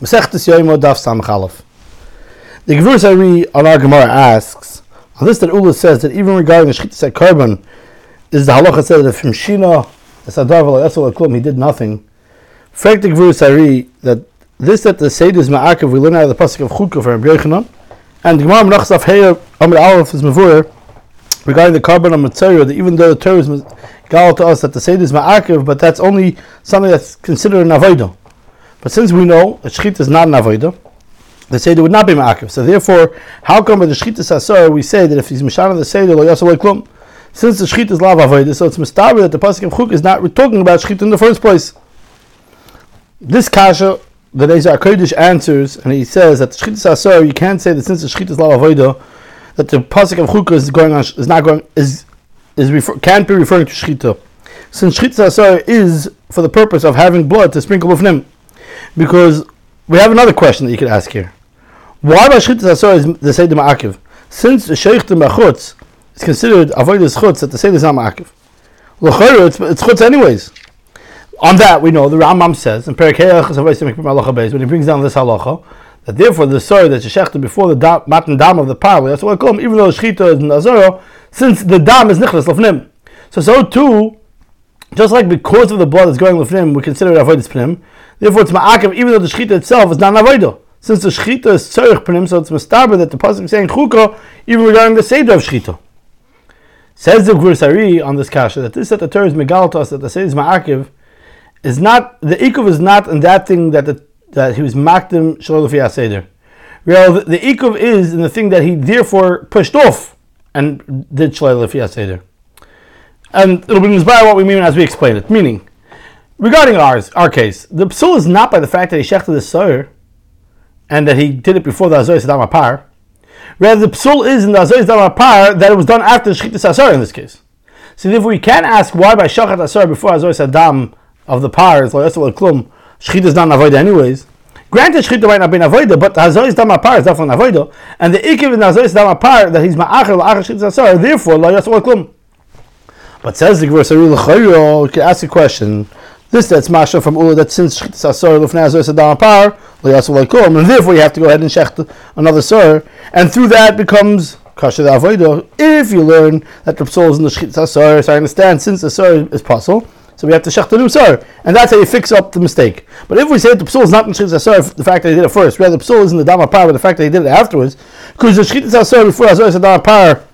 Masechtes Yoimo Daf Samachalef. The Ari on our Gemara asks, on this that Ula says that even regarding the Shchitas at Karban, is the halacha said that from Shina, Sadar V'La Klum, he did nothing. Frank the Gevurus Ari, that this that the Seder is Ma'akev, we learn out of the Pasuk of Chukah from Rabbi and the Gemara of Heya Amr Aleph is Mavur, regarding the Karban of Mitzvah, that even though the Torah is gal to us that the Seder is Ma'akev, but that's only something that's considered an Avodah. But since we know that Shechit is not an Avodah, the Seder would not be Ma'akev. So therefore, how come with the Shechit Asar we say that if he's Mishana the Seder, lo yasa klum? Since the Shechit is Lav Avodah, so it's Mistaber that the Pasuk of Chuk is not talking about Shechit in the first place. This Kasha, the Ezra Kodesh answers, and he says that the Shechit Asar, you can't say that since the Shechit is Lav Avodah, that the Pasuk of Chuk is going on, is not going, is, is refer, can't be referring to Shechita. Since Shechit Asar is for the purpose of having blood to sprinkle of him. Because we have another question that you could ask here. Why by Shchitas Asor is the Seder Ma'akiv? Since the Sheikh Machutz is considered avoided Chutz, that the Seder is not Ma'akiv. L'chayr, it's, it's Chutz anyways. On that, we know the Rambam says in Perak when he brings down this halacha, that therefore the sorry that shechted before the da, matan dam of the par, that's what I call him, even though the shechita is nazaro, since the dam is nichlas lefnim. So so too, just like because of the blood that's going lefnim, we consider it avoided pnim. Therefore, it's ma'akev, even though the shechita itself is not an avodah. Since the shechita is tzarich pnim, so it's mustaber that the pasuk is saying chuka, even regarding the seder of shechita. Says the Gvur on this kasha that this that the Torah is megal to us that the seder is ma'akev is not the ikuv is not in that thing that the, that he was makdim shalom fi seder. Real the, ikuv is in the thing that he therefore pushed off and did shalom fi seder. And it'll be by what we mean as we explain it. Meaning, Regarding ours, our case, the psul is not by the fact that he shechted the soyer and that he did it before the azoy sadam apar. Rather, the psul is in the azoy sadam apar that it was done after the shechita asar in this case. So if we can ask why by shachat asar before azoy sadam of the par is like klum, shechita is not avoid anyways. Granted, shechita might not be avoid, but the azoy sadam apar is definitely avoid, and the ikiv in the azoy sadam apar that he's ma'achar la'achar shechita asar, therefore lo yasol klum. But says the Gemara, you can ask a question. This that's masha from Ula that since Shchitas Asor Lufnei Azor Sadam Par and therefore you have to go ahead and shecht another sir, and through that becomes Kasha the Avodah. If you learn that the soul is in the Shchitas Asor, so I understand since the sir is possible, so we have to shecht a new sir, and that's how you fix up the mistake. But if we say the psul is not in Shchitas Asor, the fact that he did it first, rather the psul is in the Dama Par, but the fact that he did it afterwards, because the Shchitas Asor before Azor Sadam Par,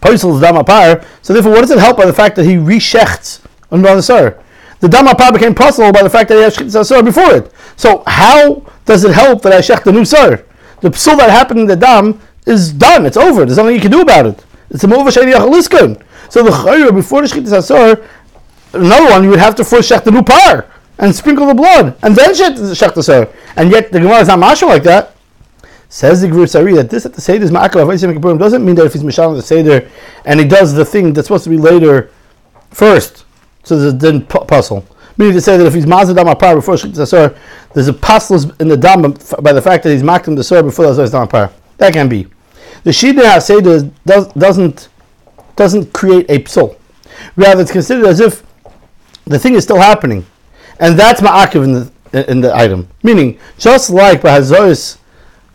Paisel is Dama Par, so therefore what does it help by the fact that he reshechts another sir? The damapah became possible by the fact that he had asur before it. So how does it help that I shech the new sir? The psul that happened in the dam is done. It's over. There's nothing you can do about it. It's a mova achaliskin. So the chayra before the shchitas asur, another one you would have to first shech the new par and sprinkle the blood and then shech the sir. And yet the gemara is not masha like that. Says the Gevurus Ari that this at the Seder is Ma'akav doesn't mean that if he's Mishal the Seder and he does the thing that's supposed to be later first, so there's a din puzzle. Meaning to say that if he's mazid dam apar before shechit asur, there's a puzzle in the dam by the fact that he's makdim the sur before the dam apar. That can be. The shida haseder does, doesn't doesn't create a psul. Rather, it's considered as if the thing is still happening, and that's ma'akiv in the in the item. Meaning, just like by hazois,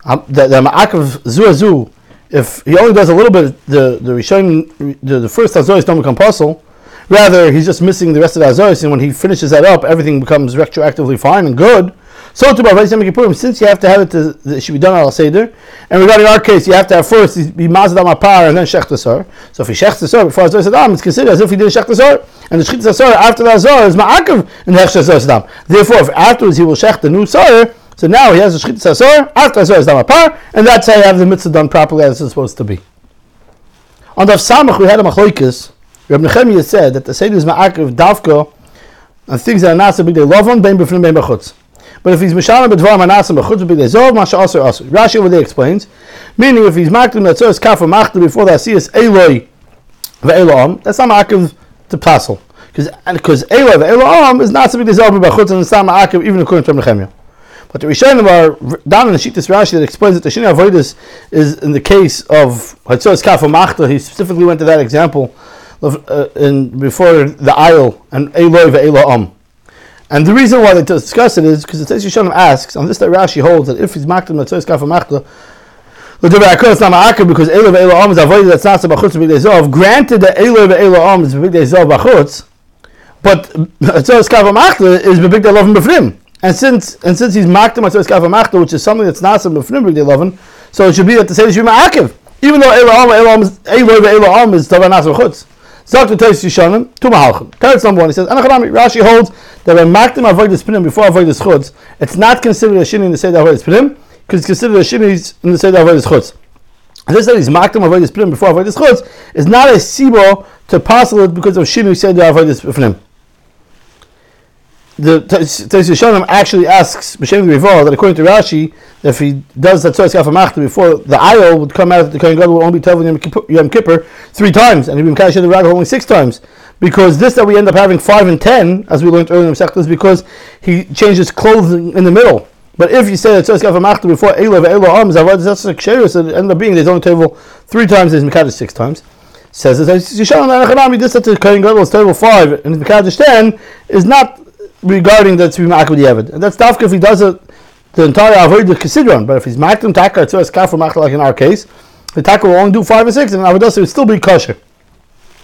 um, the, the ma'akiv zuazu, if he only does a little bit, the the rishon, the, the first hazois don't become puzzle Rather, he's just missing the rest of the Azoris, and when he finishes that up, everything becomes retroactively fine and good. So to Rabbi Kippurim, since you have to have it, to, it should be done al seder. And regarding our case, you have to have first be mazadam apar and then shech tasar. So if he shech tasar before azor sadam, it's considered as if he did shech tasar. And the shech tasar after the azor is ma'akav in the shech tasar sadam. Therefore, if afterwards he will shech the new sar, so now he has the shech tasar after azor sadam apar, and that's how you have the mitzvah done properly as it's supposed to be. On the samach we had a machlokes Reb Nechemia said that the Seder is ma'akiv davka on things that are not so big, they love on, bein b'fnim, b'chutz. But if he's mishalim b'dvar manasim b'chutz, b'big zov, masha aser aser. Rashi over there explains, meaning if he's maklim natzor kaf or machlim before the asiyas eloi ve'elam, that's not ma'akiv to passel. Because eloi ve'elam is not so big, they zov b'chutz, and it's not ma'akiv even according to Nechemia. But the Rishonim are down in the Shittis Rashi that explains that the Shini Avoidus is in the case of Hatzos Kaf Machta. He specifically went to that example Uh, in before the aisle and Eloi ve'Eloham. And the reason why they discuss it is because the Tzais Yishanim asks, on this that Rashi holds, that if he's maktim the Tzais Kafa Machta, because Elo ve'Elo Am is avoided that's not b'chutz b'bigdei zov. Granted that Elo ve'Elo Am is b'bigdei zov b'chutz, but Tzos Kafa Machta is b'bigdei lovin b'fnim. And since and since he's maktim Tzos Kafa Machta, which is something that's not b'fnim b'bigdei lovin, so it should be that the same be ma'akiv. Even though Elo Am Elo Am is Elo ve'Elo Am is tavar nas. To Tzos Yishanim, two mahalchim. Number one, he says, Anachanami, Rashi holds that when maktim avoid the spinim before avoid the chutz, it's not considered a shini in the seder avoid the spinim, because it's considered a shini in the seder avoid the chutz. This that he's maktim avoid the spinim before avoid the chutz is not a sibo to it because of shini seder avoid the. The Tzis actually asks B'Shem Rival that according to Rashi, if he does that Tzis Kafamachta before the ayol would come out, the Kohen Gadol will only be telling Yom Kippur three times, and he'd be Mekadosh the Rag only six times because this that we end up having five and ten, as we learned earlier in the is because he changes clothing in the middle. But if you say that Tzos Machta before Eilah Eilah Arms, that's a Ksheris, so it ended up being there's only table three times, there's Mekadosh six times. Says that Yishan Anachanami, this that the Kohen Gadol is table five, and Mekadosh ten is not regarding that to be Ma'ak the Evid. And that's Tafka if he does it the entire Avodah Kisidron, but if he's Ma'akim Taka, Tzos Kafar Machta, like in our case, the Taka will only do five and six, and Avodah would still be kosher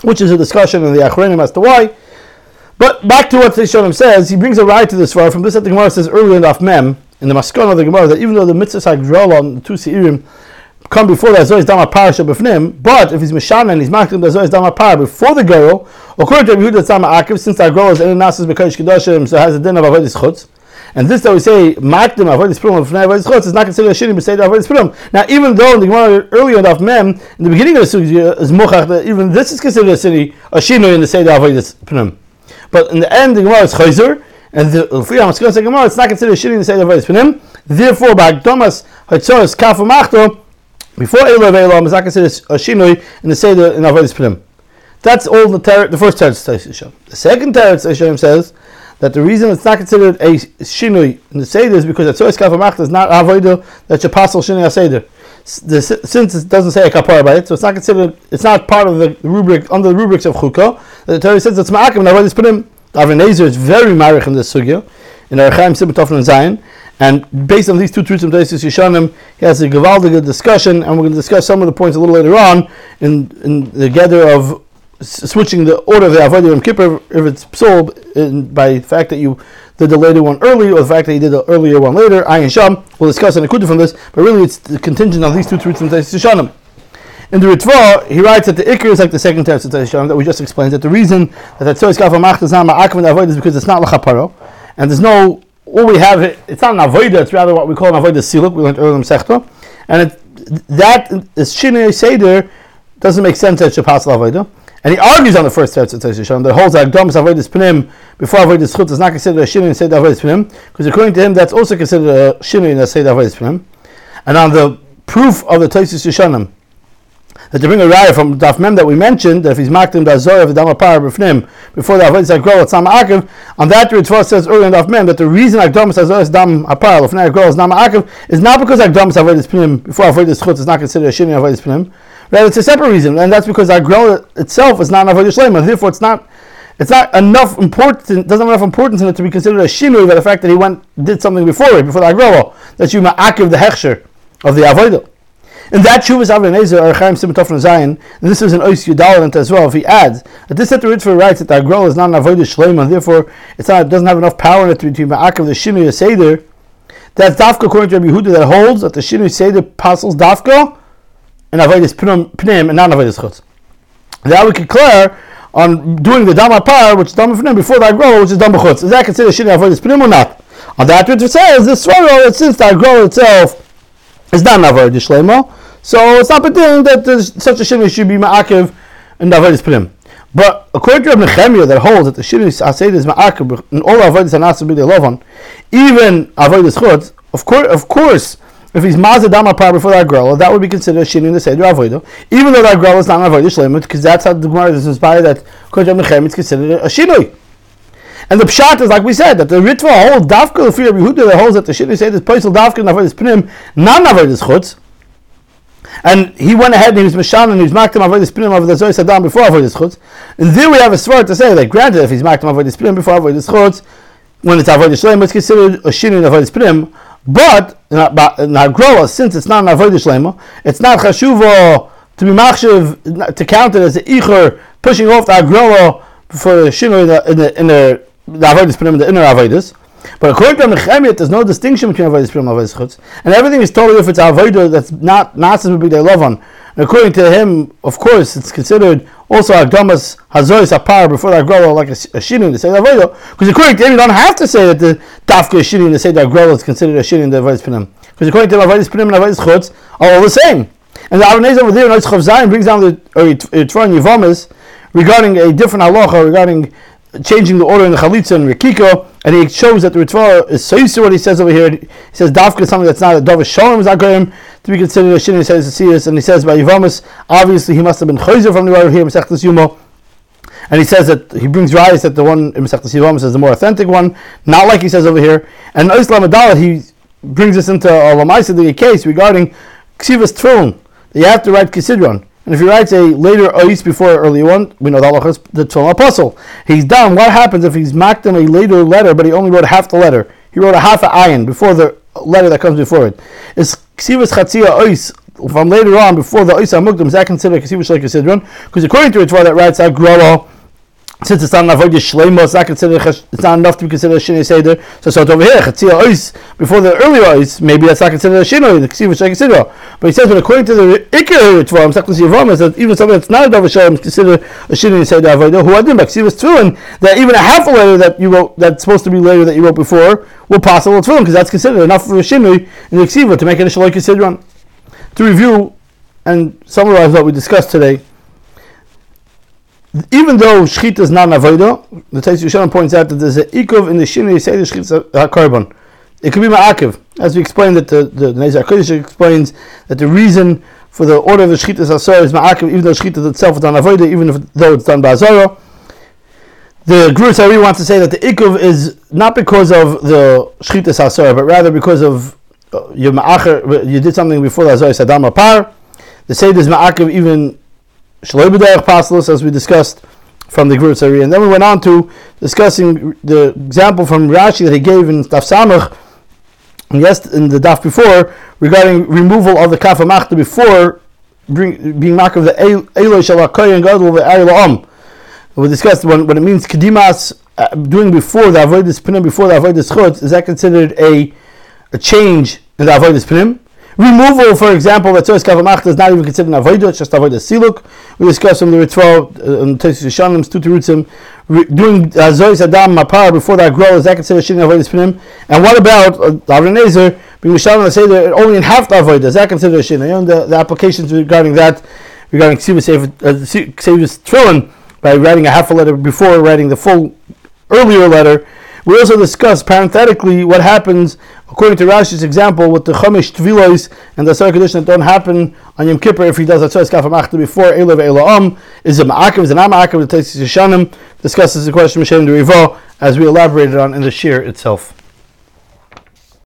which is a discussion in the Achronim as to why. But back to what Tishonim says, he brings a right to this far from this that the Gemara says earlier in Daf Mem, in the Maskon of the Gemara, that even though the mitzvah Hagdrol on the two Seirim come before the Azois Dama Parasha B'fnim, but if he's Mishan and he's Makdim the Azois Dama Par before the Girl, according to Yehuda Tzama Akiv, since the Girl is in Nasus B'Kodesh Kedoshim, so has a din of Avodah Chutz, and this that we say makdim avodas purim of avodas chutz is not considered a shini b'seder avodas purim. Now, even though in the Gemara earlier in Daf Mem, in the beginning of the sugya uh, is mochach even this is considered a shini a shini in the seder avodas purim. But in the end, the Gemara is chayzer, and the Lefiyah Maskos Gemara it's not considered a shini in the seder avodas purim. Therefore, by Thomas Hatzos Kafu Machto, before Elav Elam is not considered a shini in the seder in avodas purim. That's all the ter- the first teretz The second teretz says that the reason it's not considered a shinui in the seder is because the tzoyis kafamachta is not avodah that should passel shinui seder. Since it doesn't say a kapara by it, so it's not considered. It's not part of the rubric under the rubrics of chukah. The Torah says it's ma'akim and avodah put him. Avin is very marich in this sugya in Arachaim Sibbatov and Zion. And based on these two truths of Daisis Yishanim, he has a gewaldige discussion, and we're going to discuss some of the points a little later on in, in the gather of switching the order of the Avodah Yom Kippur if it's sold by the fact that you did the later one early or the fact that you did the earlier one later. Ayin Sham. We'll discuss an akudah from this, but really it's the contingent on these two truths from Tishanim. In the Ritva, he writes that the Iker is like the second of Tishanim that we just explained. That the reason that that Tzoyis Kaf Mach is not Ma'akam Avodah is because it's not Lachaparo, and there's no all we have. It's not an Avodah. It's rather what we call an Avodah Siluk. We learned earlier in Sechta, and it, that is Shinei Seder doesn't make sense that pass Avodah. And he argues on the first teretz that holds that Agdom Avodas Pnim before Avodas Chut is not considered a Shini in Seder Avodas Pnim, because according to him that's also considered a Shini in the Seder Avodas Pnim. And on the proof of the Teshis Yishanim, that to bring a raya from Daf Mem that we mentioned, that if he's the Zoya of the Damapar B'fnim, before the Avodas Agrol at Sama Akiv, on that Ritva says earlier in Daf Mem that the reason Zoya is Dam Apar, Lefnei Agrol is Nama Akiv, is not because Agdom Avodas Pnim before Avodas Chut is not considered a Shini Avodas Pnim, Right? It's a separate reason, and that's because grow itself is not an avodah shlema. Therefore, it's not it's not enough important doesn't have enough importance in it to be considered a shinui by the fact that he went did something before it before the agroa that you ma'akiv the hechsher of the avodah. And that Shuvas Avnei Nezer or Chaim Simatof Zion, and this is an Ois Yudalent as well. If he adds that this set the Ritva writes that the Agrol is not an avodah shleima, and therefore it's not it doesn't have enough power in it to be ma'akiv the shinui seder. That's dafka according to Rabbi Yehuda that holds that the shinui seder passes dafka and avoidus pnim and not avoidus chutz. That we clear on doing the dama par, which is dama pnim before the agro, which is dama chutz. Is that considered shini avoidus pnim or not? On that, it says the swallow, since the agro itself is not avoidus shlemo, so it's not thing that such a shini should be ma'akiv and avoidus pnim. But according to Rabbi Nechemia, that holds that the shini asayid is ma'akiv and all to be the lovan, even avoidus chutz, of course, of course, if he's mazadama par before that grella, that would be considered a shini in the seder avodah, even though that grella is not an avodah because that's how the Gemara is inspired that Kodesh Mechem is considered a shinui. And the pshat is like we said that the ritva holds dafka fear of Yehuda that holds that the shini said is poisel dafka and avodah pnim, not avodah chutz. And he went ahead and he was Mishan and he was Maktam Avodah Spinim of the Zoy Saddam before Avodah Chutz. And there we have a svart to say that granted if he's Maktam Avodah Spinim before Avodah Chutz, when it's avodah shlema, it's considered a shinin avodah pnim. But in Hagrola, since it's not an avodah shlema, it's not chashuva to be machshiv to count it as an icher pushing off the Hagrola for the shinu in the in the, in the, the avodah pnim, the inner avodas. But according to Mechemit, there's no distinction between avodah pnim and avodah chutz, and everything is totally if it's avodah that's not supposed to be their love. And according to him, of course, it's considered also Agdamas Hazois Apar before that grow like a, a shinin to say that Avodah. Because according to him, you don't have to say that the Dafka is shinin to say that grow is considered a shinin the Avodah Pinim. Because according to Avodah Pinim and Avodah are all the same. And the Aronez over there in Chav Zayin brings down the Tron Yivamas regarding a different halacha regarding changing the order in the chalitza and rikiko, and he shows that the Ritva is so used to what he says over here. He says dafka is something that's not a dove shalom is agayim to be considered a shin. He says see and he says by Yivamis, obviously he must have been chayzer from the order here Masechtas Yuma. And he says that he brings rise that the one in Masechtas Yivamis is the more authentic one, not like he says over here. And Islam he brings us into a lamaisa case regarding ksivas tefillin. You have to write kisidron. And if he writes a later ois before an early one, we know the halacha the Tefillin apostle. He's done. What happens if he's marked in a later letter, but he only wrote half the letter? He wrote a half a ayin before the letter that comes before it. Is ksivas chatzia ois from later on before the ois amugdam is that considered ksivas like sidron? Because according to it, that writes agrola since it's not enough avodah shleima, it's not considered. It's not enough to be considered a shinei seder. So, so over here chatzia ois before the earlier ois. Maybe that's not considered a shinei. The ksiva shleima sidra. But he says, but according to the ikar tvarim, second yivam is that even something that's not a davar shalom is considered a shinei seder avodah. Who adim ksiva tefillin that even a half a letter that you wrote that's supposed to be later that you wrote before will possible tefillin because that's considered enough for a shinei in the ksiva to make it a shalom sidron. To review and summarize what we discussed today even though shchita is not an avodah, the Tais Yushanan points out that there's an ikov in the shinei say the shchita carbon. It could be ma'akiv, as we explained that the the Kodesh explains that the reason for the order of the shchita asar is ma'akiv, even though shchita itself is done avodah, even if, though it's done by azara. The Gevurus Ari wants to say that the ikov is not because of the shchita asar, but rather because of uh, ma'acher, you did something before the azara sadam par. The Seder is ma'akiv even Shaloi B'derech as we discussed from the Gurtzari. And then we went on to discussing the example from Rashi that he gave in Daf Samach, yes, in the Daf before, regarding removal of the Kafamachta before bring, being mark of the Eloi Shalakoy and Gadol the Ariel We discussed when, when it means Kedimas, uh, doing before the Avoidus Pinim, before the Avoidus Chutz, is that considered a, a change in the Avoidus Pinim? Removal, for example, that Tzoyes Kavamachta is not even considered an avodah, it's just avodah siluk. We discussed from the Ritva, um, Tesis Yishanim, Stuterutzim, doing uh, Zoyes Adam Mapar before that grow, is that considered Shin avodah Spinim? And what about uh, Avnei Nezer, being Mishalim, say that only in half the avodah, is that considered Shin? Know, the, the applications regarding that, regarding Ksivus Tefillin, by writing a half a letter before writing the full earlier letter, we also discussed parenthetically what happens according to Rashi's example with the Chumash Tvilos and the Sarah that don't happen on Yom Kippur if he does a Tzos Kafam Achta before Elav Elam. Is it Ma'akim? Is it not Ma'akim? The Tesis Yishanim discusses the question of Mishem Rivo as we elaborated on in the Shir itself.